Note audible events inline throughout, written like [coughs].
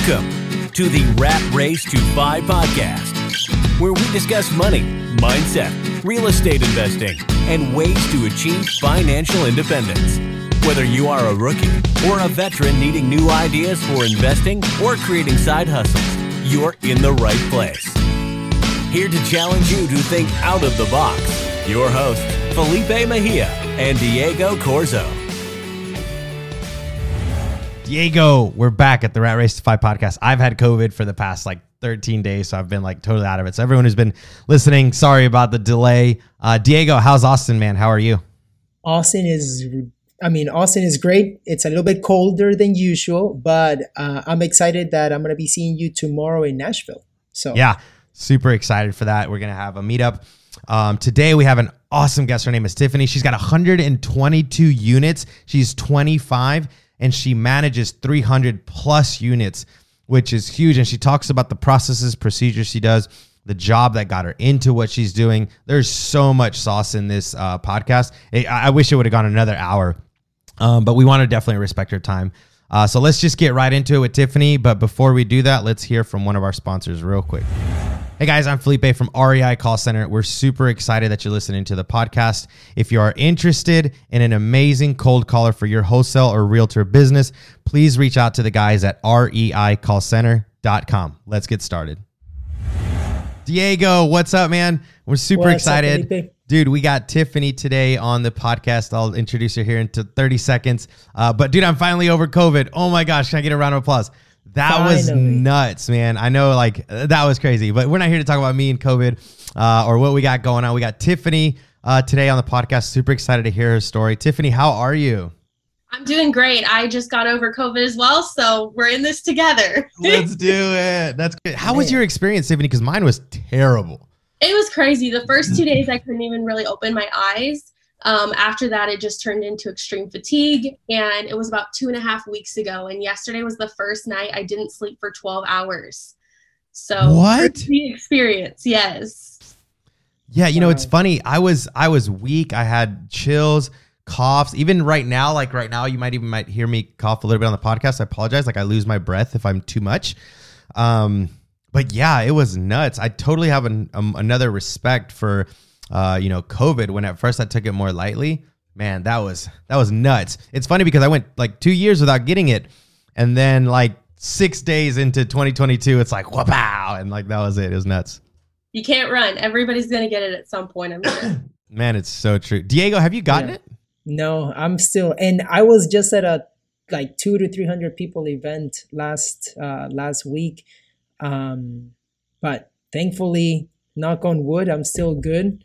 Welcome to the Rat Race to Five podcast, where we discuss money, mindset, real estate investing, and ways to achieve financial independence. Whether you are a rookie or a veteran needing new ideas for investing or creating side hustles, you're in the right place. Here to challenge you to think out of the box, your hosts, Felipe Mejia and Diego Corzo. Diego, we're back at the Rat Race to Five podcast. I've had COVID for the past like 13 days, so I've been like totally out of it. So everyone who's been listening, sorry about the delay. Uh, Diego, how's Austin, man? How are you? Austin is, I mean, Austin is great. It's a little bit colder than usual, but uh, I'm excited that I'm going to be seeing you tomorrow in Nashville. So yeah, super excited for that. We're gonna have a meetup. Um, today we have an awesome guest. Her name is Tiffany. She's got 122 units. She's 25 and she manages 300 plus units, which is huge. And she talks about the processes, procedures she does, the job that got her into what she's doing. There's so much sauce in this uh, podcast. I, I wish it would have gone another hour, um, but we want to definitely respect her time. Uh, so let's just get right into it with Tiffany. But before we do that, let's hear from one of our sponsors real quick. Hey guys, I'm Felipe from REI Call Center. We're super excited that you're listening to the podcast. If you are interested in an amazing cold caller for your wholesale or realtor business, please reach out to the guys at reicallcenter.com. Let's get started. Diego, what's up, man? We're super What's excited. Felipe? Dude, we got Tiffany today on the podcast. I'll introduce her here in 30 seconds. Uh, but dude, I'm finally over COVID. Oh my gosh, can I get a round of applause? That was nuts, man. I know, like that was crazy. But we're not here to talk about me and COVID uh, or what we got going on. We got Tiffany uh, today on the podcast. Super excited to hear her story. Tiffany, how are you? I'm doing great. I just got over COVID as well, so we're in this together. [laughs] Let's do it. That's good. How was your experience, Tiffany? Because mine was terrible. it was crazy. The first two days, I couldn't even really open my eyes. Um, after that, it just turned into extreme fatigue, and it was about two and a half weeks ago. And yesterday was the first night I didn't sleep for 12 hours. So What? crazy experience? Yes. Yeah, you know, it's funny. I was I was weak. I had chills, coughs. Even right now, like right now, you might even might hear me cough a little bit on the podcast. I apologize. Like I lose my breath if I'm too much. Um, but yeah, it was nuts. I totally have an, um, another respect for uh, you know, COVID when at first I took it more lightly. Man, that was that was nuts. It's funny because I went like 2 years without getting it and then like 6 days into 2022 it's like wow and like that was it. It was nuts. You can't run. Everybody's going to get it at some point. I'm sure. [coughs] Man, it's so true. Diego, have you gotten Yeah. it? no, I'm still, and I was just at a like two to 300 people event last, uh, last week. Um, but thankfully, knock on wood, I'm still good.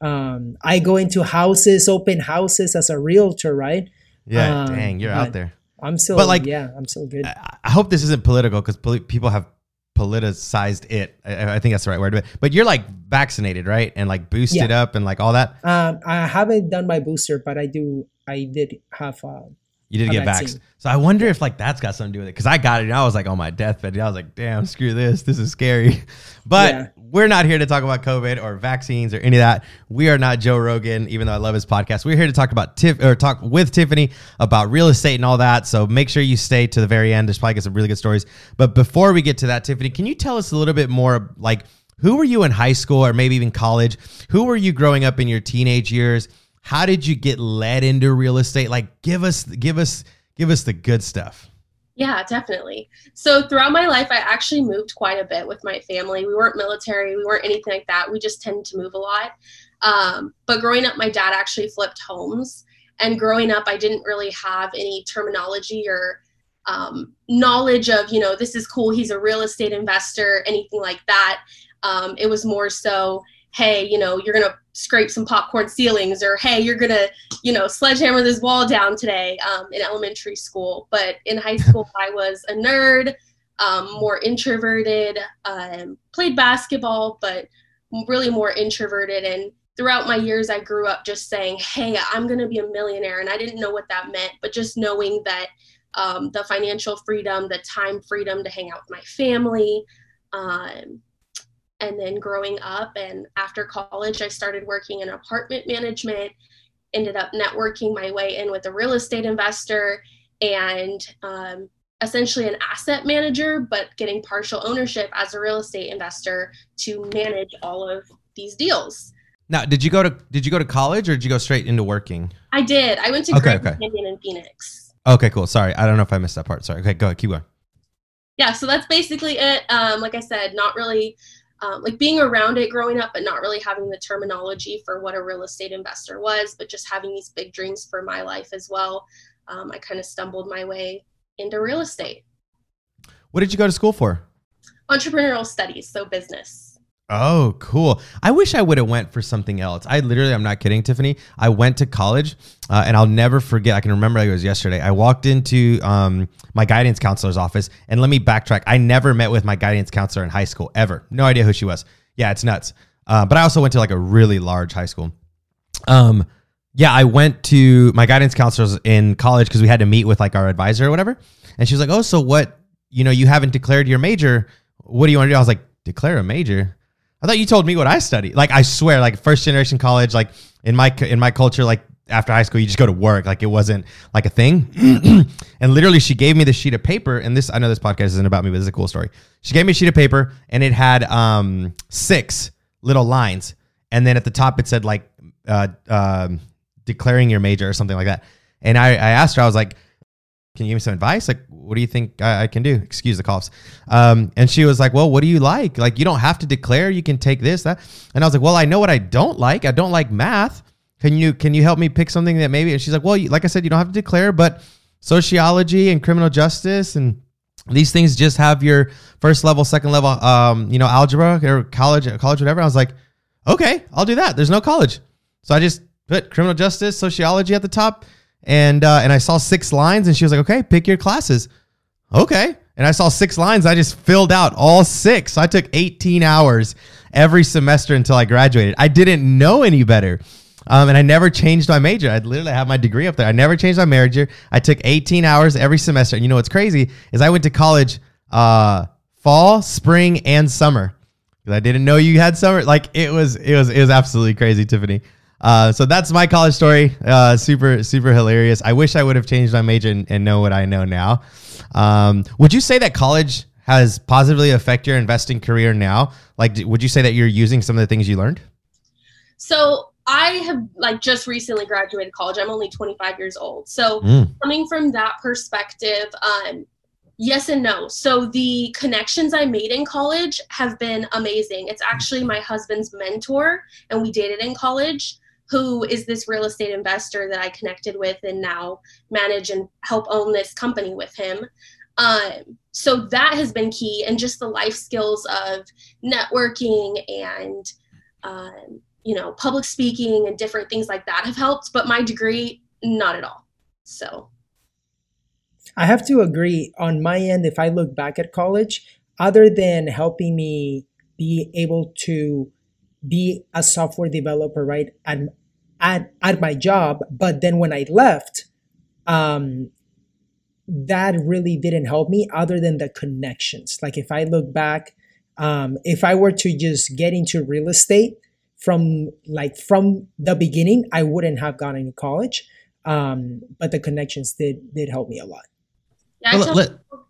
Um, I go into houses, open houses as a realtor, right? Yeah, Um, dang, you're out there. I'm still, But, like, yeah, I'm still good. I hope this isn't political because poli- people have politicized it. I, I think that's the right word. But, but you're like vaccinated, right? And like boosted up and like all that. Um, I haven't done my booster, but I do. I did have. Uh, You did get vaccine. vaxxed. So I wonder if like that's got something to do with it. Because I got it and I was like on my deathbed. I was like, damn, screw this. This is scary. [laughs] But Yeah. we're not here to talk about COVID or vaccines or any of that. We are not Joe Rogan, even though I love his podcast. We're here to talk about Tiff or talk with Tiffany about real estate and all that. So make sure you stay to the very end. There's probably get some really good stories. But before we get to that, Tiffany, can you tell us a little bit more like who were you in high school or maybe even college? Who were you growing up in your teenage years? How did you get led into real estate? Like give us give us give us the good stuff. Yeah, definitely. So throughout my life, I actually moved quite a bit with my family. We weren't military, we weren't anything like that. We just tended to move a lot. Um, but growing up, my dad actually flipped homes. And growing up, I didn't really have any terminology or um, knowledge of, you know, this is cool, he's a real estate investor, anything like that. Um, it was more so, hey, you know, you're going to scrape some popcorn ceilings, or hey, you're going to you know, sledgehammer this wall down today um, in elementary school. But in high [laughs] school, I was a nerd, um, more introverted, um, played basketball, but really more introverted. And throughout my years, I grew up just saying, hey, I'm going to be a millionaire. And I didn't know what that meant, but just knowing that um, the financial freedom, the time freedom to hang out with my family. Um, and then growing up and after college, I started working in apartment management ended up networking my way in with a real estate investor and um, essentially an asset manager, but getting partial ownership as a real estate investor to manage all of these deals. Now, did you go to did you go to college or did you go straight into working? I did. I went to Okay, Grand okay. Canyon in Phoenix. Okay, cool. Sorry, I don't know if I missed that part. Sorry. Okay, go ahead. Keep going. Yeah, so that's basically it. Um, like I said, not really um, like being around it growing up, but not really having the terminology for what a real estate investor was, but just having these big dreams for my life as well. Um, I kind of stumbled my way into real estate, What did you go to school for? entrepreneurial studies, so business. Oh, cool. I wish I would have went for something else. I literally, I'm not kidding, Tiffany. I went to college, uh, and I'll never forget. I can remember like it was yesterday. I walked into um, my guidance counselor's office, and let me backtrack. I never met with my guidance counselor in high school ever. No idea who she was. Yeah, it's nuts. Uh, but I also went to like a really large high school. Um, yeah, I went to my guidance counselors in college because we had to meet with like our advisor or whatever. And she was like, "Oh, so what? You know, you haven't declared your major. What do you want to do?" I was like, "Declare a major." I thought you told me what I studied. Like I swear, like first generation college, like in my in my culture, like after high school, you just go to work. Like it wasn't like a thing. [clears throat] and literally, she gave me the sheet of paper. And this, I know this podcast isn't about me, but this is a cool story. She gave me a sheet of paper, and it had um six little lines, and then at the top it said like uh, um, declaring your major or something like that. And I, I asked her, I was like, can you give me some advice? Like, what do you think I, I can do? Excuse the coughs. Um, and she was like, well, what do you like? Like, you don't have to declare. You can take this, that. And I was like, well, I know what I don't like. I don't like math. Can you can you help me pick something that maybe? And she's like, well, you, like I said, you don't have to declare, but sociology and criminal justice and these things just have your first level, second level, um, you know, algebra or college, college, whatever. I was like, okay, I'll do that. There's no college, so I just put criminal justice, sociology at the top, and uh, and I saw six lines, and she was like, okay, pick your classes. Okay, and I saw six lines. I just filled out all six. So I took 18 hours every semester until I graduated. I didn't know any better. Um, and I never changed my major. I literally have my degree up there. I never changed my major. I took 18 hours every semester. And you know what's crazy is I went to college uh, fall, spring, and summer. I didn't know you had summer. Like it was, it was, it was absolutely crazy, Tiffany. Uh, so that's my college story. Uh, super, super hilarious. I wish I would have changed my major and, and know what I know now. Um, would you say that college has positively affect your investing career now? Like, would you say that you're using some of the things you learned? So I have like just recently graduated college. I'm only 25 years old. So Mm. coming from that perspective, um, yes and no. So the connections I made in college have been amazing. It's actually my husband's mentor, and we dated in college. Who is this real estate investor that I connected with and now manage and help own this company with him? Um, so that has been key, and just the life skills of networking and um, you know public speaking and different things like that have helped. But my degree, not at all. So I have to agree on my end. If I look back at college, other than helping me be able to be a software developer, right at at at my job, but then when I left, um, that really didn't help me. Other than the connections, like if I look back, um, if I were to just get into real estate from like from the beginning, I wouldn't have gone into college. Um, but the connections did did help me a lot. yeah, I tell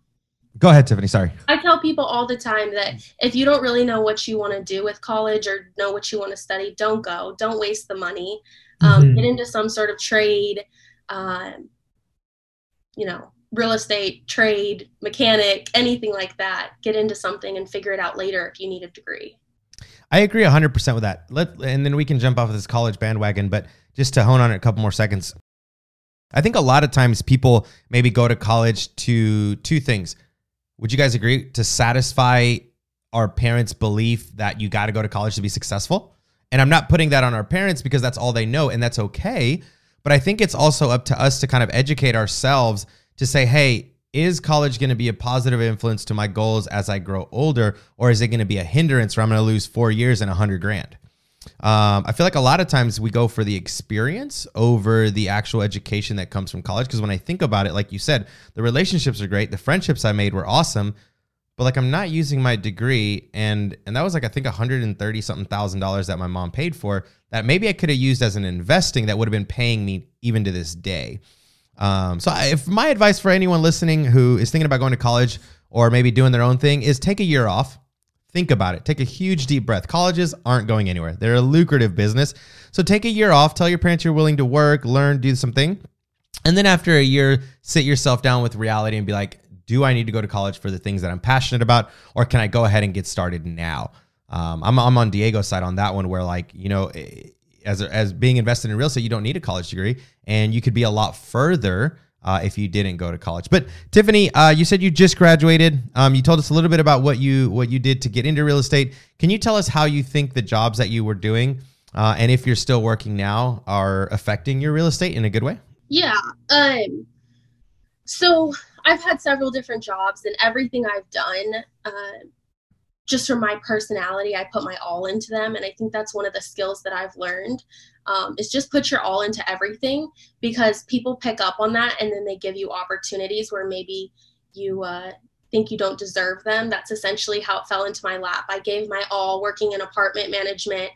Go ahead, Tiffany. Sorry. I tell people all the time that if you don't really know what you want to do with college or know what you want to study, don't go. Don't waste the money. Um, Mhm. Get into some sort of trade, um, you know, real estate, trade, mechanic, anything like that. Get into something and figure it out later if you need a degree. I agree 100% with that. Let and then we can jump off of this college bandwagon, but just to hone on it a couple more seconds. I think a lot of times people maybe go to college to two things. Would you guys agree to satisfy our parents' belief that you got to go to college to be successful? And I'm not putting that on our parents because that's all they know and that's okay, but I think it's also up to us to kind of educate ourselves to say, "Hey, is college going to be a positive influence to my goals as I grow older, or is it going to be a hindrance where I'm going to lose four years and a hundred grand? Um, I feel like a lot of times we go for the experience over the actual education that comes from college. Because when I think about it, like you said, the relationships are great, the friendships I made were awesome, but like I'm not using my degree, and and that was like I think 130 something thousand dollars that my mom paid for that maybe I could have used as an investing that would have been paying me even to this day. Um, so I, if my advice for anyone listening who is thinking about going to college or maybe doing their own thing is take a year off. Think about it. Take a huge deep breath. Colleges aren't going anywhere. They're a lucrative business. So take a year off. Tell your parents you're willing to work, learn, do something. And then after a year, sit yourself down with reality and be like, do I need to go to college for the things that I'm passionate about, or can I go ahead and get started now? Um, I'm, I'm on Diego's side on that one, where like you know, eh, as as being invested in real estate, you don't need a college degree, and you could be a lot further uh, if you didn't go to college. But Tiffany, uh, you said you just graduated. Um, you told us a little bit about what you what you did to get into real estate. Can you tell us how you think the jobs that you were doing, uh, and if you're still working now, are affecting your real estate in a good way? Yeah. Um. So I've had several different jobs, and everything I've done, uh, just from my personality, I put my all into them, and I think that's one of the skills that I've learned. Um, is just put your all into everything because people pick up on that, and then they give you opportunities where maybe you uh, think you don't deserve them. That's essentially how it fell into my lap. I gave my all working in apartment management.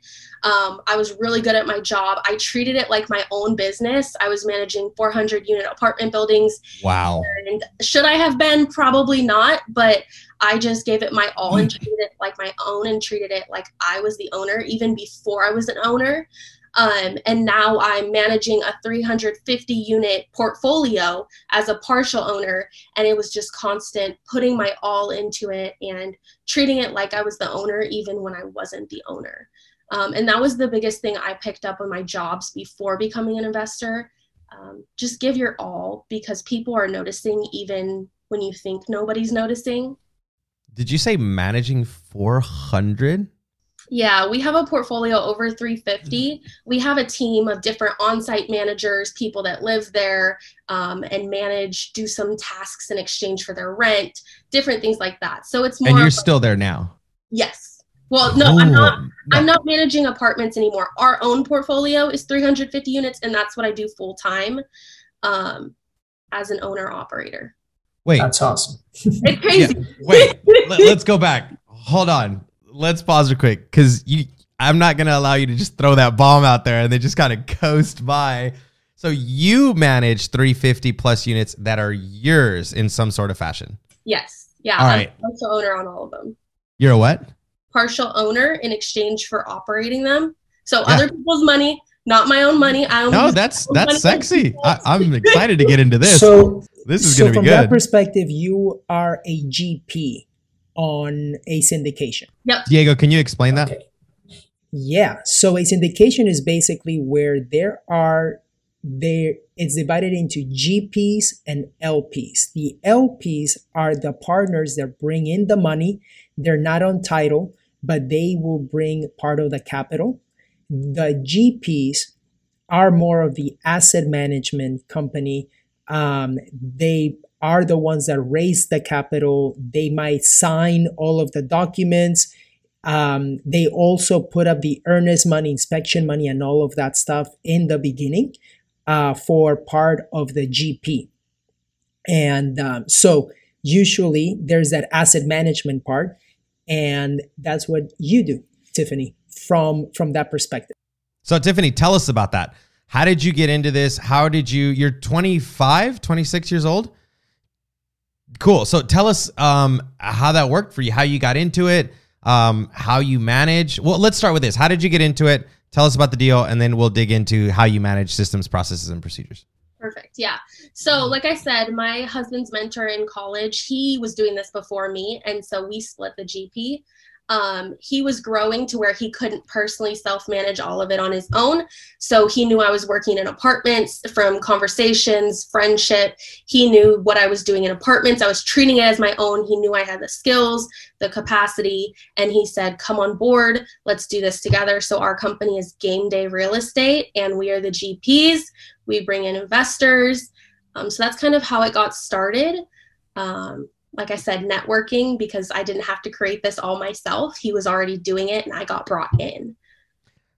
Um, I was really good at my job. I treated it like my own business. I was managing 400 unit apartment buildings. Wow. And should I have been? Probably not. But I just gave it my all and treated it like my own and treated it like I was the owner even before I was an owner. Um, and now I'm managing a 350 unit portfolio as a partial owner. And it was just constant putting my all into it and treating it like I was the owner, even when I wasn't the owner. Um, and that was the biggest thing I picked up on my jobs before becoming an investor. Um, just give your all because people are noticing even when you think nobody's noticing. Did you say managing 400? Yeah, we have a portfolio over 350. We have a team of different on site managers, people that live there um, and manage, do some tasks in exchange for their rent, different things like that. So it's more. And you're still there now? Yes. Well, no, Ooh, I'm not. No. I'm not managing apartments anymore. Our own portfolio is 350 units, and that's what I do full time um, as an owner operator. Wait, that's awesome. It's crazy. Yeah, wait, [laughs] let, let's go back. Hold on let's pause real quick because you. I'm not gonna allow you to just throw that bomb out there and they just kind [laughs] of coast by. So you manage 350 plus units that are yours in some sort of fashion. Yes. Yeah. All right. I'm partial owner on all of them. You're a what? Partial owner in exchange for operating them. So yeah. other people's money, not my own money. I no, that's that's sexy. I, [laughs] am excited to get into this. So this is so gonna be good. From that perspective, you are a GP on a syndication. Yep. Diego, can you explain that? Okay. Yeah. So a syndication is basically where there are there it's divided into GPs and LPs. The LPs are the partners that bring in the money. They're not on title, but they will bring part of the capital. The GPs are more of the asset management company. Um, they are the ones that raise the capital. They might sign all of the documents. Um, they also put up the earnest money, inspection money, and all of that stuff in the beginning uh, for part of the GP. And um, so usually there's that asset management part, and that's what you do, Tiffany, from from that perspective. So Tiffany, tell us about that. How did you get into this? How did you? You're 25, 26 years old. Cool. So tell us um, how that worked for you, how you got into it, um, how you manage. Well, let's start with this. How did you get into it? Tell us about the deal, and then we'll dig into how you manage systems, processes, and procedures. Perfect. Yeah. So, like I said, my husband's mentor in college, he was doing this before me. And so we split the GP um, he was growing to where he couldn't personally self manage all of it on his own. So he knew I was working in apartments from conversations, friendship. He knew what I was doing in apartments. I was treating it as my own. He knew I had the skills, the capacity, and he said, Come on board, let's do this together. So our company is Game Day Real Estate, and we are the GPs. We bring in investors. Um, so that's kind of how it got started. Um, like I said, networking because I didn't have to create this all myself. He was already doing it and I got brought in.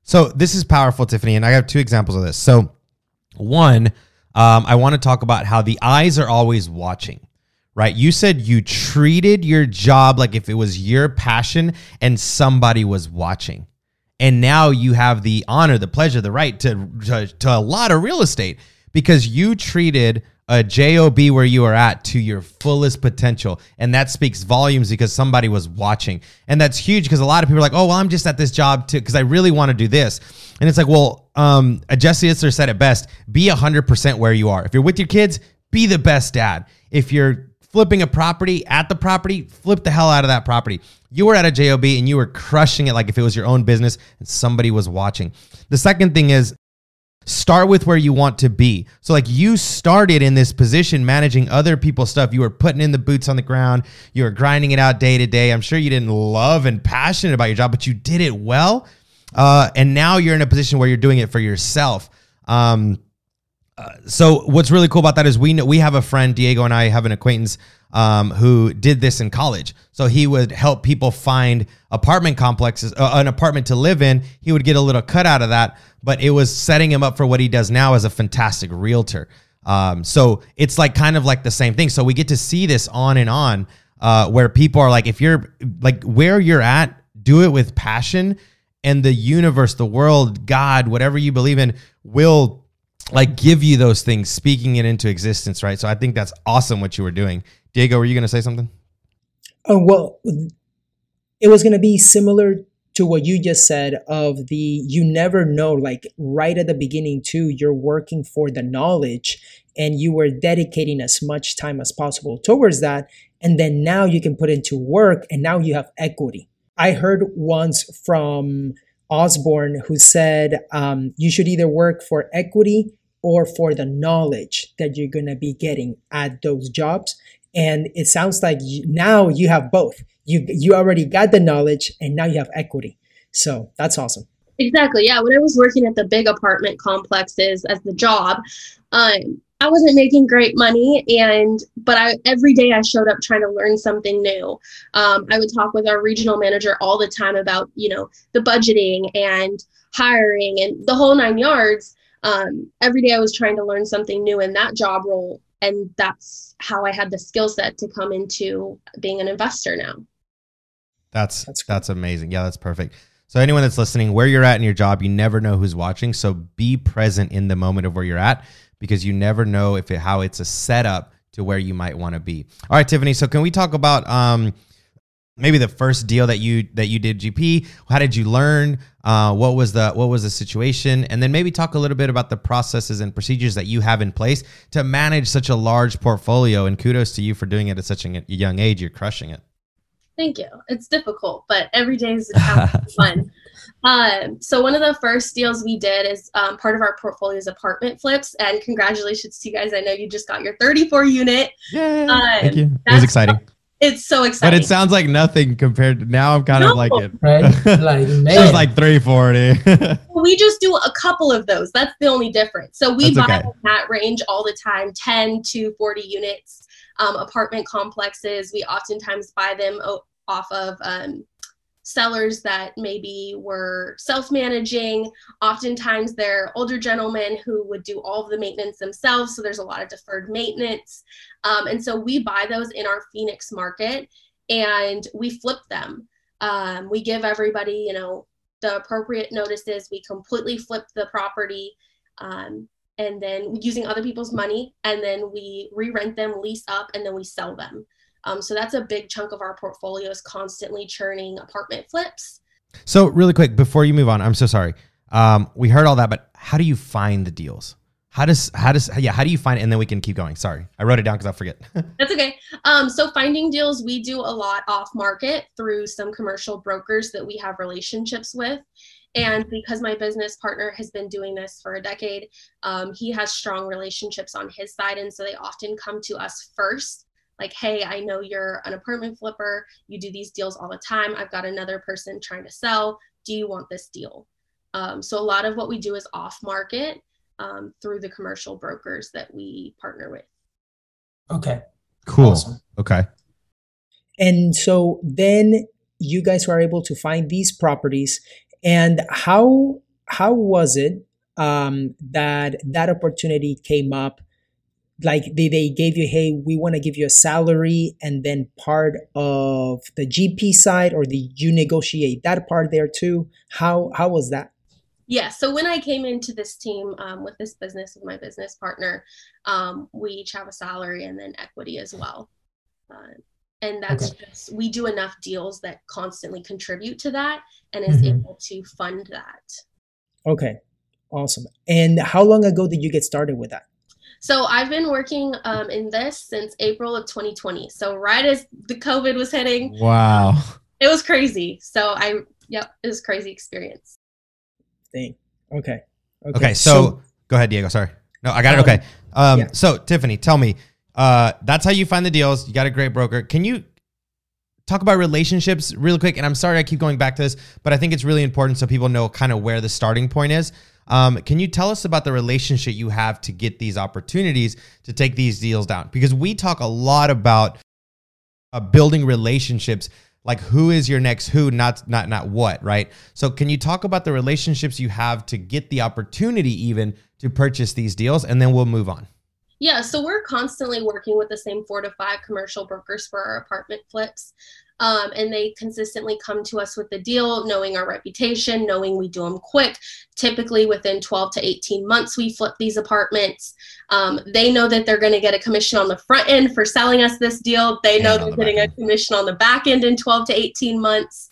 So this is powerful, Tiffany. And I have two examples of this. So, one, um, I want to talk about how the eyes are always watching, right? You said you treated your job like if it was your passion and somebody was watching. And now you have the honor, the pleasure, the right to, to, to a lot of real estate because you treated a job where you are at to your fullest potential. And that speaks volumes because somebody was watching. And that's huge because a lot of people are like oh well i'm just at this job too because i really want to do this. And it's like well um jesse Itzler said it best be 100% where you are. If you're with your kids be the best dad. If you're flipping a property at the property flip the hell out of that property. You were at a job and you were crushing it like if it was your own business and somebody was watching. The second thing is start with where you want to be. So like you started in this position managing other people's stuff. You were putting in the boots on the ground. You were grinding it out day to day. I'm sure you didn't love and passionate about your job, but you did it well. Uh, and now you're in a position where you're doing it for yourself. Um, so what's really cool about that is we know we have a friend Diego and I have an acquaintance um, who did this in college. So he would help people find apartment complexes, uh, an apartment to live in. He would get a little cut out of that, but it was setting him up for what he does now as a fantastic realtor. Um, so it's like kind of like the same thing. So we get to see this on and on, uh, where people are like, if you're like where you're at, do it with passion, and the universe, the world, God, whatever you believe in, will like give you those things, speaking it into existence, right? So I think that's awesome what you were doing. Diego, were you going to say something? Oh, well, it was going to be similar to what you just said of the you never know like right at the beginning too you're working for the knowledge and you were dedicating as much time as possible towards that and then now you can put into work and now you have equity i heard once from osborne who said um, you should either work for equity or for the knowledge that you're going to be getting at those jobs and it sounds like you, now you have both. You you already got the knowledge, and now you have equity. So that's awesome. Exactly. Yeah. When I was working at the big apartment complexes as the job, um, I wasn't making great money, and but I every day I showed up trying to learn something new. Um, I would talk with our regional manager all the time about you know the budgeting and hiring and the whole nine yards. Um, every day I was trying to learn something new in that job role and that's how I had the skill set to come into being an investor now. That's that's, cool. that's amazing. Yeah, that's perfect. So anyone that's listening, where you're at in your job, you never know who's watching. So be present in the moment of where you're at because you never know if it, how it's a setup to where you might want to be. All right, Tiffany. So can we talk about um, maybe the first deal that you that you did GP? How did you learn? Uh, what was the what was the situation? And then maybe talk a little bit about the processes and procedures that you have in place to manage such a large portfolio. And kudos to you for doing it at such a young age. You're crushing it. Thank you. It's difficult, but every day is [laughs] fun. Um, so one of the first deals we did is um, part of our portfolio's apartment flips, and congratulations to you guys! I know you just got your 34 unit. Yeah, um, thank you. It was exciting. It's so exciting. But it sounds like nothing compared to now. I'm kind no. of like it. Right? [laughs] Like, man. It's like 340. [laughs] we just do a couple of those. That's the only difference. So we That's buy okay. that range all the time 10 to 40 units. Um, apartment complexes, we oftentimes buy them off of um, sellers that maybe were self managing. Oftentimes, they're older gentlemen who would do all of the maintenance themselves. So there's a lot of deferred maintenance. Um, and so we buy those in our Phoenix market and we flip them. Um, we give everybody, you know, the appropriate notices. We completely flip the property. Um, and then using other people's money, and then we re rent them, lease up, and then we sell them. Um, so that's a big chunk of our portfolio is constantly churning apartment flips. So really quick before you move on, I'm so sorry. Um, we heard all that, but how do you find the deals? How does how does yeah how do you find it? And then we can keep going. Sorry. I wrote it down because i'll forget. [laughs] That's okay. Um, so finding deals we do a lot off market through some commercial brokers that we have relationships with. And because my business partner has been doing this for a decade um, he has strong relationships on his side and so they often come to us first like, hey, I know you're an apartment flipper. You do these deals all the time. I've got another person trying to sell. Do you want this deal? Um, so a lot of what we do is off market um, through the commercial brokers that we partner with. Okay. Cool. Awesome. Okay. And so then you guys were able to find these properties. And how how was it um, that that opportunity came up like they, they gave you hey we want to give you a salary and then part of the gp side or did you negotiate that part there too how how was that Yeah. So when I came into this team um, with this business with my business partner, um, we each have a salary and then equity as well. Uh, and that's okay. just we do enough deals that constantly contribute to that and is mm-hmm. able to fund that. Okay. Awesome. And how long ago did you get started with that? So I've been working um, in this since April of 2020. So right as the COVID was hitting. Wow. It was crazy. So I, yep, it was crazy experience. Thing. Okay. Okay. okay so, so, go ahead, Diego. Sorry. No, I got it. Um, okay. Um, yeah. So Tiffany, tell me, uh, that's how you find the deals. You got a great broker. Can you talk about relationships really quick? And I'm sorry I keep going back to this, but I think it's really important so people know kind of where the starting point is. Um, can you tell us about the relationship you have to get these opportunities to take these deals down? Because we talk a lot about uh, building relationships, like who is your next who, not not not what, right? So can you talk about the relationships you have to get the opportunity even to purchase these deals, and then we'll move on. Yeah, so we're constantly working with the same four to five commercial brokers for our apartment flips. Um, and they consistently come to us with the deal, knowing our reputation, knowing we do them quick. Typically, within 12 to 18 months, we flip these apartments. Um, they know that they're going to get a commission on the front end for selling us this deal. They know they're the getting a commission on the back end in 12 to 18 months.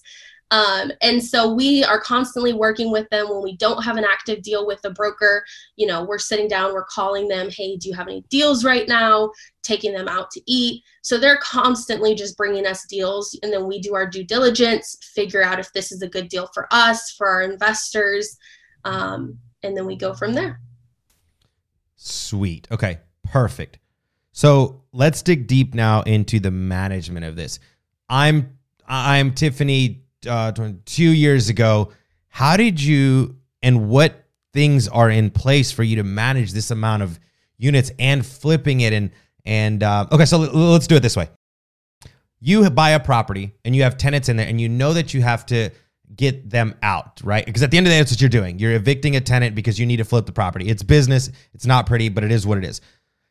Um, and so we are constantly working with them when we don't have an active deal with the broker. You know, we're sitting down, we're calling them, hey, do you have any deals right now? Taking them out to eat. So they're constantly just bringing us deals. And then we do our due diligence, figure out if this is a good deal for us, for our investors. Um, and then we go from there. Sweet. Okay, perfect. So let's dig deep now into the management of this. I'm I'm Tiffany uh, two years ago. How did you and what things are in place for you to manage this amount of units and flipping it and and uh, okay, so let's do it this way. You buy a property and you have tenants in there, and you know that you have to get them out, right? Because at the end of the day, that's what you're doing. You're evicting a tenant because you need to flip the property. It's business. It's not pretty, but it is what it is.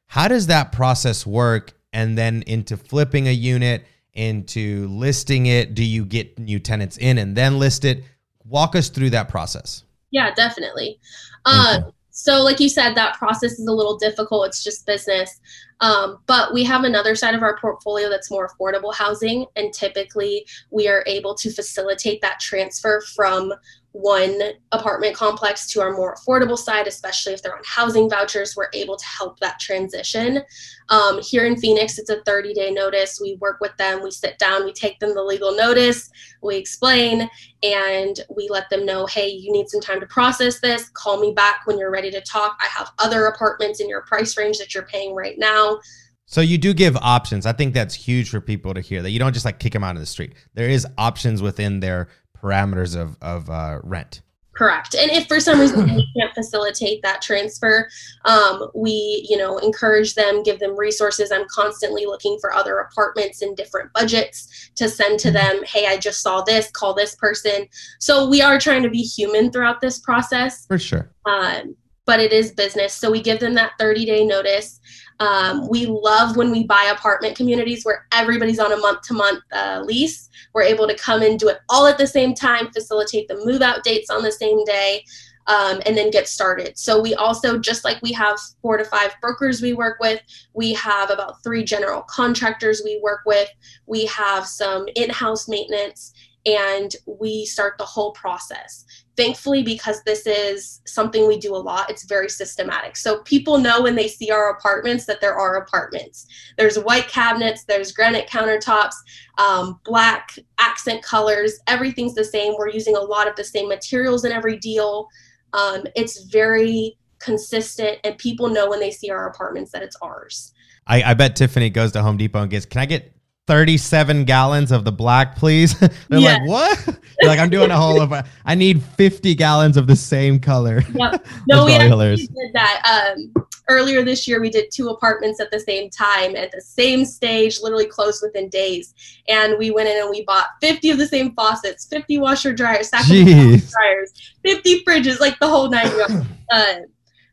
How does that process work? And then into flipping a unit into listing it? Do you get new tenants in and then list it? Walk us through that process. Yeah, definitely. Um, so, like you said, that process is a little difficult. It's just business. Um, but we have another side of our portfolio that's more affordable housing. And typically, we are able to facilitate that transfer from one apartment complex to our more affordable side, especially if they're on housing vouchers, we're able to help that transition. Um, here in Phoenix, it's a 30 day notice. We work with them, we sit down, we take them the legal notice, we explain, and we let them know hey, you need some time to process this. Call me back when you're ready to talk. I have other apartments in your price range that you're paying right now. So you do give options. I think that's huge for people to hear that you don't just like kick them out of the street. There is options within their parameters of of uh, rent. Correct. And if for some reason we can't facilitate that transfer, um, we, you know, encourage them, give them resources. I'm constantly looking for other apartments in different budgets to send to them. Hey, I just saw this. Call this person. So we are trying to be human throughout this process. For sure. Um, but it is business. So we give them that 30 day notice. Um, we love when we buy apartment communities where everybody's on a month to month lease. We're able to come and do it all at the same time, facilitate the move out dates on the same day. Um, and then get started. So we also, just like we have four to five brokers we work with, we have about three general contractors we work with. We have some in-house maintenance, and we start the whole process. Thankfully, because this is something we do a lot, it's very systematic. So people know when they see our apartments that there are apartments. There's white cabinets, there's granite countertops, um, black accent colors, everything's the same. We're using a lot of the same materials in every deal. Um, it's very consistent, and people know when they see our apartments that it's ours. I, I bet Tiffany goes to Home Depot and gets, Can I get 37 gallons of the black, please? [laughs] They're yes. like, what? [laughs] like, I'm doing a whole of, I need 50 gallons of the same color. Yep. No, [laughs] we actually did that. Um, earlier this year, we did two apartments at the same time at the same stage, literally closed within days. And we went in and we bought 50 of the same faucets, 50 washer dryers, stack of dryers, 50 fridges, like the whole nine yards. [clears throat] Uh,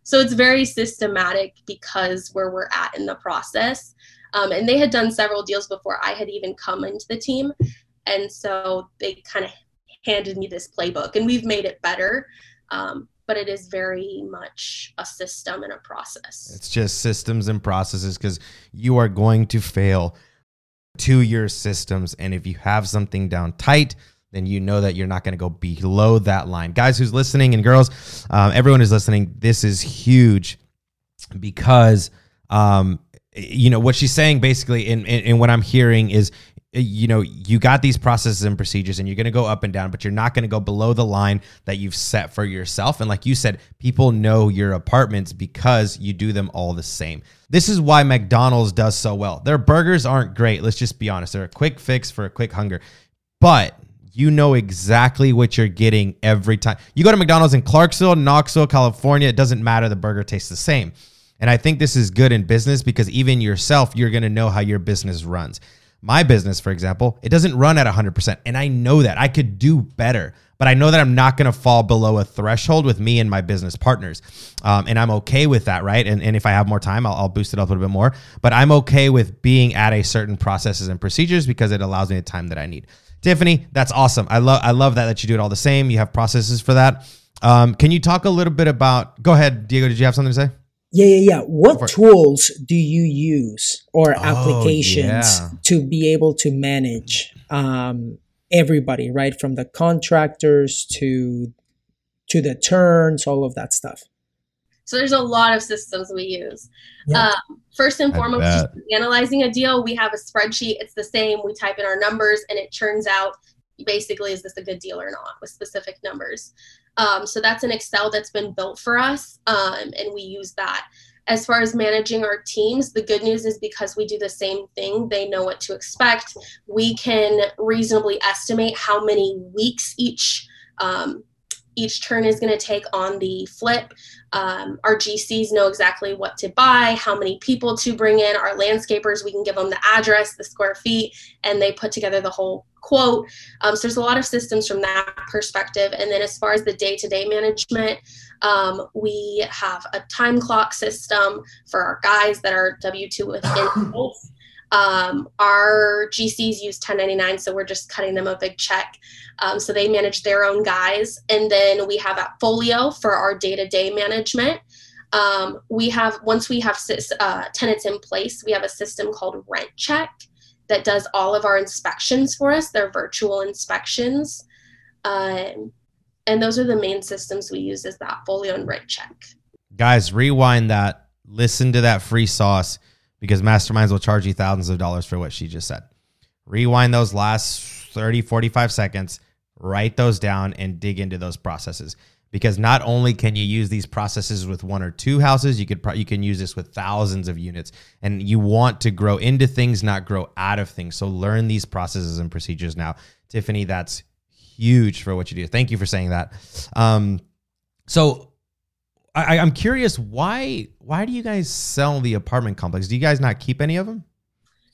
so it's very systematic because where we're at in the process. Um, and they had done several deals before I had even come into the team. And so they kind of handed me this playbook, and we've made it better. Um, but it is very much a system and a process. It's just systems and processes because you are going to fail to your systems. And if you have something down tight, then you know that you're not going to go below that line. Guys who's listening and girls, um, everyone who's listening, this is huge because, um, you know, what she's saying basically, and, and, what I'm hearing is, you know, you got these processes and procedures and you're going to go up and down, but you're not going to go below the line that you've set for yourself. And like you said, people know your apartments because you do them all the same. This is why McDonald's does so well. Their burgers aren't great. Let's just be honest. They're a quick fix for a quick hunger. But you know exactly what you're getting every time. You go to McDonald's in Clarksville, Knoxville, California, it doesn't matter. The burger tastes the same. And I think this is good in business because even yourself, you're going to know how your business runs. My business, for example, it doesn't run at 100%. And I know that I could do better, but I know that I'm not going to fall below a threshold with me and my business partners. Um, and I'm okay with that, right? And, and if I have more time, I'll, I'll boost it up a little bit more. But I'm okay with being at a certain processes and procedures because it allows me the time that I need. Tiffany, that's awesome. I love I love that that you do it all the same. You have processes for that. Um, can you talk a little bit about? Go ahead, Diego. Did you have something to say? Yeah, yeah, yeah. What tools do you use or oh, applications yeah. to be able to manage um, everybody, right, from the contractors to to the turns, all of that stuff? So there's a lot of systems we use. Yeah. Um, first and foremost, analyzing a deal, we have a spreadsheet. It's the same. We type in our numbers, and it turns out basically is this a good deal or not with specific numbers. Um, so that's an Excel that's been built for us, um, and we use that. As far as managing our teams, the good news is because we do the same thing, they know what to expect. We can reasonably estimate how many weeks each um, each turn is going to take on the flip. Um, our GCs know exactly what to buy, how many people to bring in. Our landscapers, we can give them the address, the square feet, and they put together the whole quote. Um, so there's a lot of systems from that perspective. And then as far as the day to day management, um, we have a time clock system for our guys that are W 2 within. [coughs] Um, our GCs use 1099, so we're just cutting them a big check. Um, so they manage their own guys. And then we have Appfolio for our day to day management. Um, we have, once we have uh, tenants in place, we have a system called Rent Check that does all of our inspections for us. They're virtual inspections. Um, and those are the main systems we use is AppFolio and Rent Check. Guys, rewind that. Listen to that free sauce because masterminds will charge you thousands of dollars for what she just said. Rewind those last 30, 45 seconds, write those down, and dig into those processes. Because not only can you use these processes with one or two houses, you could pro- you can use this with thousands of units, and you want to grow into things, not grow out of things. So learn these processes and procedures now, Tiffany. That's huge for what you do. Thank you for saying that. Um, so I, I'm curious why why do you guys sell the apartment complex? Do you guys not keep any of them?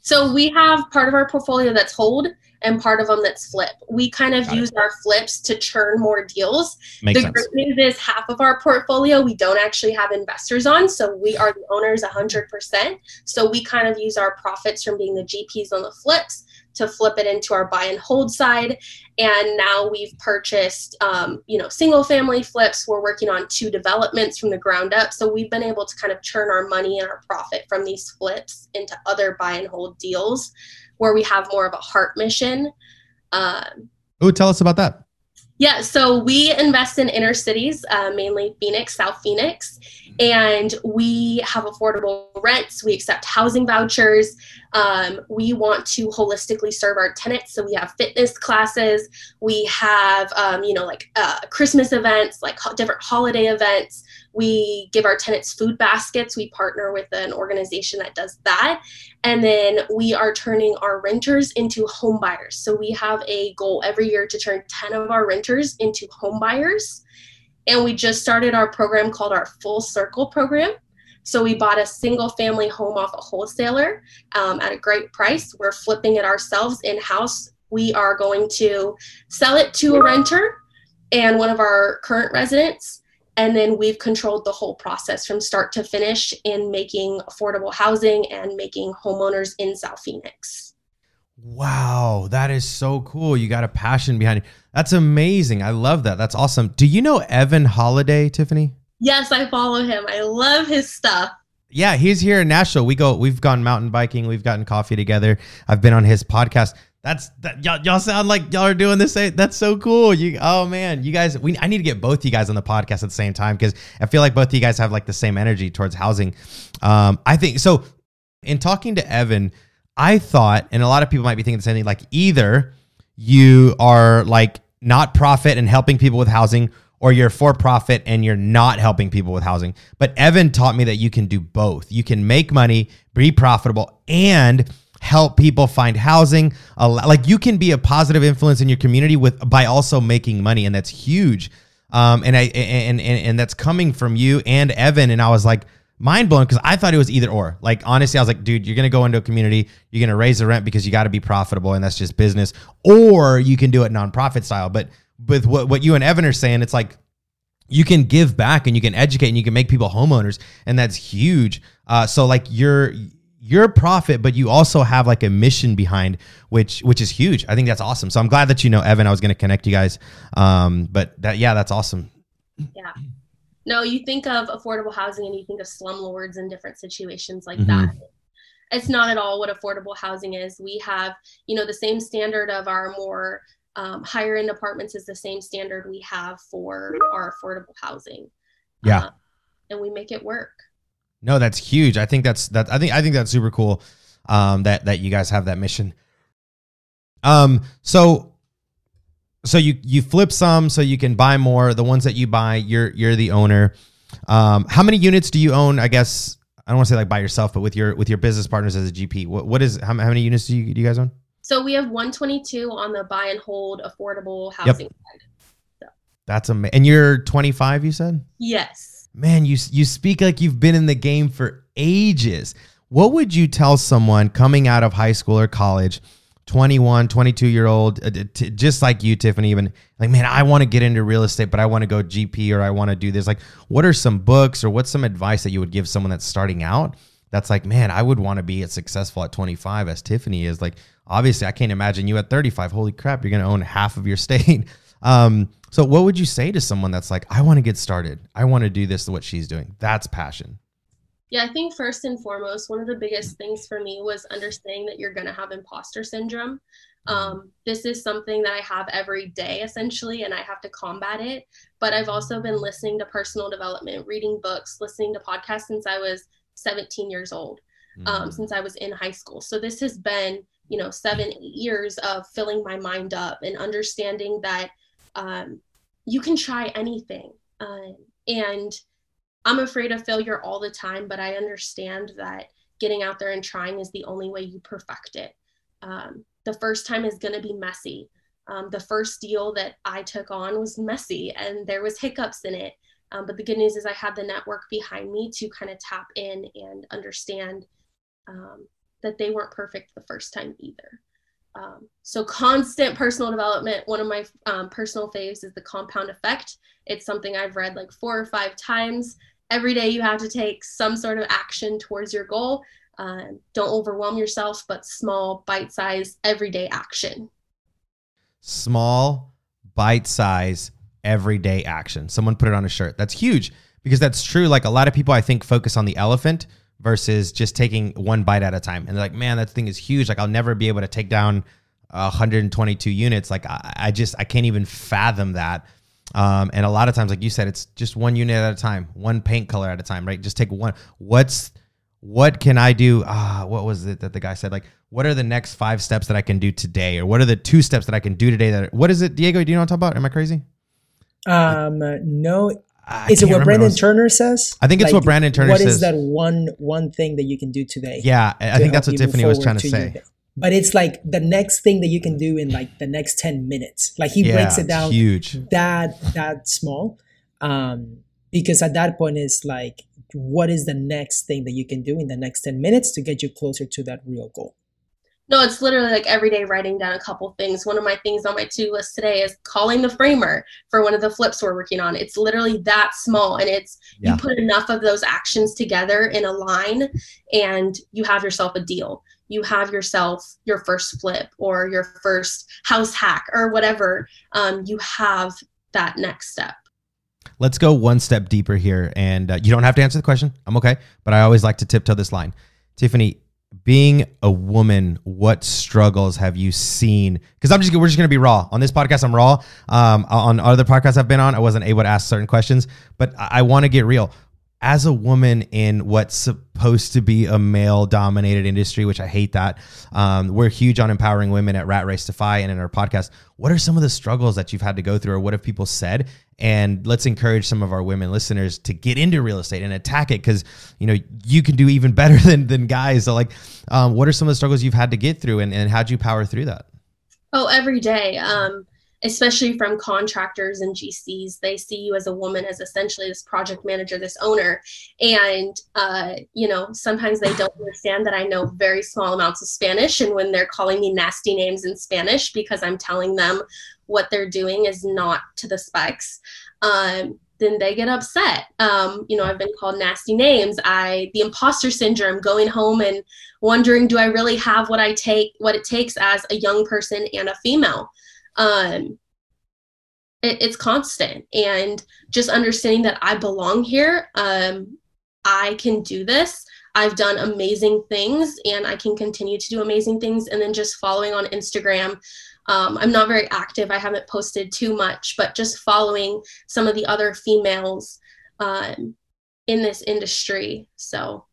So we have part of our portfolio that's hold and part of them that's flip. We kind of Got use it. our flips to churn more deals. Makes the sense. great news is half of our portfolio we don't actually have investors on, so we are the owners 100%. So we kind of use our profits from being the GPs on the flips to flip it into our buy and hold side. And now we've purchased, um, you know, single family flips. We're working on two developments from the ground up. So we've been able to kind of churn our money and our profit from these flips into other buy and hold deals where we have more of a heart mission. Oh, tell us about that. Yeah, so we invest in inner cities, uh, mainly Phoenix, South Phoenix, and we have affordable rents. We accept housing vouchers. Um, we want to holistically serve our tenants, so we have fitness classes. We have, um, you know, like uh, Christmas events, like ho- different holiday events. We give our tenants food baskets. We partner with an organization that does that. And then we are turning our renters into home buyers. So we have a goal every year to turn 10 of our renters into home buyers. And we just started our program called our Full Circle program. So we bought a single family home off a wholesaler um, at a great price. We're flipping it ourselves in house. We are going to sell it to a renter and one of our current residents and then we've controlled the whole process from start to finish in making affordable housing and making homeowners in South Phoenix. Wow, that is so cool. You got a passion behind it. That's amazing. I love that. That's awesome. Do you know Evan Holladay, Tiffany? Yes, I follow him. I love his stuff. Yeah, he's here in Nashville. We go, we've gone mountain biking, we've gotten coffee together. I've been on his podcast. That's that y'all, y'all sound like y'all are doing this. That's so cool. You oh man, you guys we I need to get both you guys on the podcast at the same time because I feel like both of you guys have like the same energy towards housing. Um, I think so in talking to Evan, I thought, and a lot of people might be thinking the same thing, like either you are like not profit and helping people with housing, or you're for profit and you're not helping people with housing. But Evan taught me that you can do both. You can make money, be profitable, and help people find housing. Like you can be a positive influence in your community with by also making money, and that's huge. Um, and I and, and and that's coming from you and Evan. And I was like, mind blown because I thought it was either or. Like honestly, I was like, dude, you're gonna go into a community, you're gonna raise the rent because you got to be profitable, and that's just business, or you can do it nonprofit style. But with what what you and Evan are saying, it's like you can give back and you can educate and you can make people homeowners, and that's huge. Uh, so like you're you're a profit, but you also have like a mission behind which which is huge. I think that's awesome. So I'm glad that you know Evan. I was gonna connect you guys, um, but that yeah, that's awesome. Yeah. No, you think of affordable housing and you think of slumlords and different situations like Mhm. that. It's not at all what affordable housing is. We have, you know, the same standard of our more um, higher end apartments is the same standard we have for our affordable housing. Yeah. Uh, and we make it work. No, that's huge. I think that's that. I think I think that's super cool. Um, that that you guys have that mission. Um, so so you you flip some so you can buy more. The ones that you buy, you're you're the owner. Um, how many units do you own? I guess I don't want to say like by yourself, but with your with your business partners as a GP. What what is how, how many units do you do you guys own? So we have 122 on the buy and hold affordable housing side. That's amazing. And you're 25, you said. Yes. Man, you you speak like you've been in the game for ages. What would you tell someone coming out of high school or college, 21, 22 year old, uh, just like you, Tiffany, even like, man, I want to get into real estate, but I want to go GP or I want to do this. Like, what are some books or what's some advice that you would give someone that's starting out? That's like, man, I would want to be as successful at 25 as Tiffany is. Like, obviously, I can't imagine you at 35. Holy crap, you're going to own half of your [laughs] state. Um, so, what would you say to someone that's like, I want to get started. I want to do this, what she's doing? That's passion. Yeah, I think first and foremost, one of the biggest things for me was understanding that you're going to have imposter syndrome. Um, this is something that I have every day essentially, and I have to combat it. But I've also been listening to personal development, reading books, listening to podcasts since I was 17 years old, um, since I was in high school. So this has been, you know, seven, eight years of filling my mind up and understanding that um, you can try anything. Uh, and I'm afraid of failure all the time, but I understand that getting out there and trying is the only way you perfect it. Um, the first time is going to be messy. Um, the first deal that I took on was messy and there was hiccups in it. Um, but the good news is I had the network behind me to kind of tap in and understand um, that they weren't perfect the first time either. Um, so constant personal development. One of my um, personal faves is the compound effect. It's something I've read like four or five times. Every day you have to take some sort of action towards your goal. Uh, don't overwhelm yourself, but small, bite-sized, everyday action. Small, bite size, everyday action. Someone put it on a shirt. That's huge because that's true. Like a lot of people, I think, focus on the elephant versus just taking one bite at a time. And they're like, man, that thing is huge. Like I'll never be able to take down 122 units. Like I, I just, I can't even fathom that. Um, and a lot of times, like you said, it's just one unit at a time, one paint color at a time, right? Just take one. What's, what can I do? Ah, what was it that the guy said? Like, what are the next five steps that I can do today? Or what are the two steps that I can do today that, what is it, Diego? Do you know what I'm talking about? Am I crazy? Um, no, I is it what. Brandon It was- Turner says? I think it's what Brandon Turner What says. What is that one one thing that you can do today? Yeah, I to think that's what Tiffany was trying to say. day? But it's like the next thing that you can do in like the next ten minutes. Like he yeah, breaks it down huge. that that small, um, because at that point it's like, what is the next thing that you can do in the next ten minutes to get you closer to that real goal? No, it's literally like every day writing down a couple things. One of my things on my to list today is calling the framer for one of the flips we're working on. It's literally that small, and it's Yeah. you put enough of those actions together in a line, and you have yourself a deal. you have yourself your first flip or your first house hack or whatever, um, you have that next step. Let's go one step deeper here. And uh, you don't have to answer the question. I'm okay. But I always like to tiptoe this line. Tiffany, being a woman, what struggles have you seen? Because I'm just we're just gonna be raw on this podcast. I'm raw. Um, on other podcasts I've been on, I wasn't able to ask certain questions, but I, I want to get real as a woman in what's supposed to be a male dominated industry, which I hate that, um, we're huge on empowering women at Rat Race Defy and in our podcast. What are some of the struggles that you've had to go through, or what have people said? And let's encourage some of our women listeners to get into real estate and attack it because you know you can do even [laughs] better than than guys. So, like, um, what are some of the struggles you've had to get through, and, and how'd you power through that? Oh, every day. Um, especially from contractors and GCs. They see you as a woman as essentially this project manager, this owner. And, uh, you know, sometimes they don't understand that I know very small amounts of Spanish. And when they're calling me nasty names in Spanish because I'm telling them what they're doing is not to the specs, um, then they get upset. Um, you know, I've been called nasty names. I the imposter syndrome, going home and wondering, do I really have what I take, what it takes as a young person and a female? Um, it, it's constant. And just understanding that i belong here um, i can do this. I've done amazing things and i can continue to do amazing things. And then just following on instagram um, i'm not very active. I haven't posted too much but just following some of the other females um, in this industry. So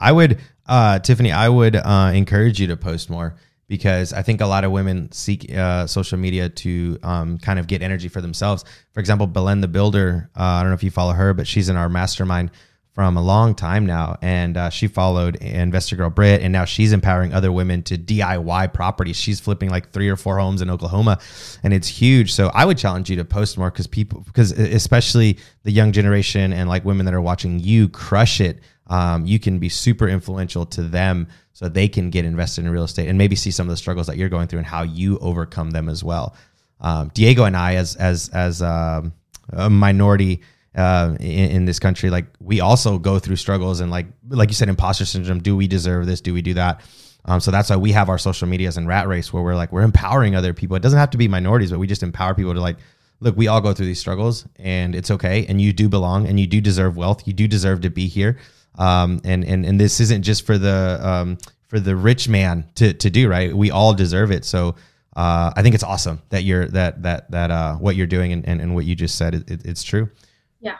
i would uh, tiffany i would uh, encourage you to post more because I think a lot of women seek uh, social media to um, kind of get energy for themselves. For example, Belen the Builder, uh, I don't know if you follow her, but she's in our mastermind from a long time now. And uh, she followed Investor Girl Brit, and now she's empowering other women to DIY properties. She's flipping like three or four homes in Oklahoma, and it's huge. So I would challenge you to post more because people, because especially the young generation and like women that are watching you crush it, um, you can be super influential to them so they can get invested in real estate and maybe see some of the struggles that you're going through and how you overcome them as well. Um, Diego and I, as as as um, a minority uh, in, in, this country, like we also go through struggles and like like you said, imposter syndrome. Do we deserve this? Do we do that? Um, so that's why we have our social medias and Rat Race, where we're like we're empowering other people. It doesn't have to be minorities, but we just empower people to like look. We all go through these struggles, and it's okay. And you do belong, and you do deserve wealth. You do deserve to be here. Um, and and and this isn't just for the um, for the rich man to to do right. We all deserve it. So uh, I think it's awesome that you're that that that uh, what you're doing and, and, and what you just said it, it, it's true. Yeah.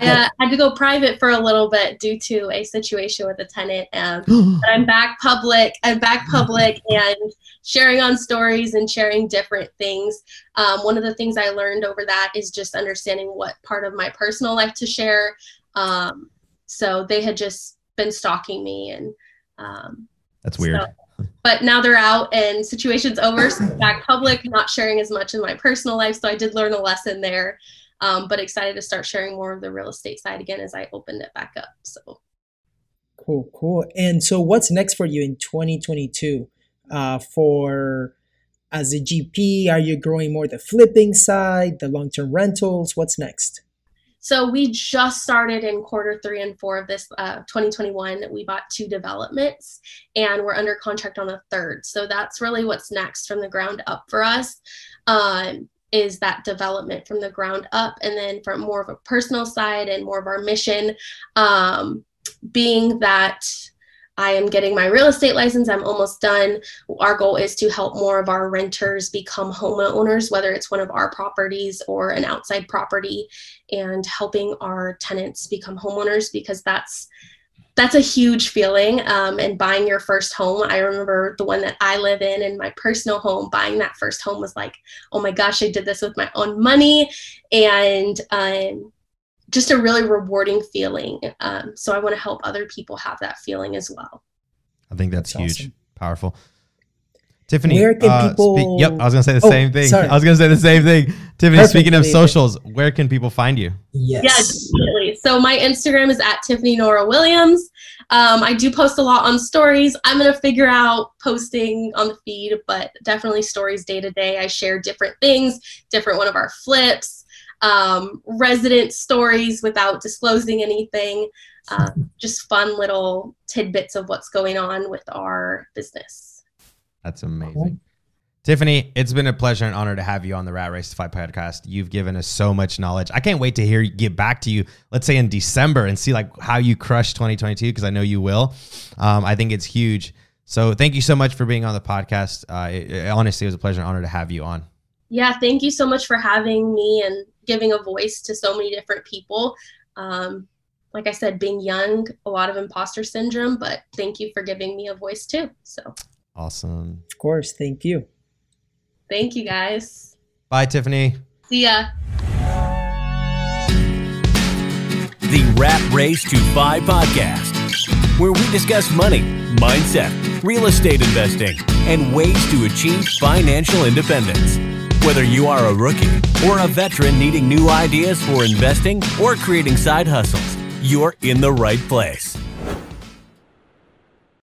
I uh, had to go private for a little bit due to a situation with a tenant. Um, [gasps] but I'm back public. I'm back public and sharing on stories and sharing different things. Um, one of the things I learned over that is just understanding what part of my personal life to share. Um, so they had just been stalking me and um, that's weird. So, but now they're out and situation's over. So back public, not sharing as much in my personal life. So I did learn a lesson there. Um, but excited to start sharing more of the real estate side again as I opened it back up. So cool, cool. And so what's next for you in 2022? Uh, for as a GP, are you growing more the flipping side, the long-term rentals? What's next? So we just started in quarter three and four of this uh, 2021. We bought two developments and we're under contract on the third. So that's really what's next from the ground up for us. Um, is that development from the ground up and then from more of a personal side and more of our mission um, being that I am getting my real estate license. I'm almost done. Our goal is to help more of our renters become homeowners, whether it's one of our properties or an outside property, and helping our tenants become homeowners because that's that's a huge feeling. Um, and buying your first home, I remember the one that I live in, in my personal home. Buying that first home was like, oh my gosh, I did this with my own money, and um, just a really rewarding feeling. Um, so I want to help other people have that feeling as well. I think that's, that's huge, awesome. powerful. Tiffany, where can uh, people? Speak, yep, I was gonna say the oh, same thing. Sorry. I was gonna say the same thing. Tiffany, Perfect. speaking of socials, where can people find you? Yes. Yes, definitely. So my Instagram is at Tiffany Nora Williams. Um, I do post a lot on stories. I'm gonna figure out posting on the feed, but definitely stories day to day. I share different things, different one of our flips, um, resident stories without disclosing anything. um, just fun little tidbits of what's going on with our business. That's amazing. Tiffany, it's been a pleasure and honor to have you on the Rat Race to Five podcast. You've given us so much knowledge. I can't wait to hear you get back to you, let's say in December, and see like how you crush 2022 because I know you will. Um, I think it's huge. So thank you so much for being on the podcast. Uh, it, it, honestly, it was a pleasure and honor to have you on. Yeah, thank you so much for having me and giving a voice to so many different people. Um, like I said, being young, a lot of imposter syndrome, but thank you for giving me a voice too. So awesome. Of course. Thank you. Thank you guys. Bye, Tiffany. See ya. The Rat Race to Five podcast, where we discuss money, mindset, real estate investing, and ways to achieve financial independence. Whether you are a rookie or a veteran needing new ideas for investing or creating side hustles, you're in the right place.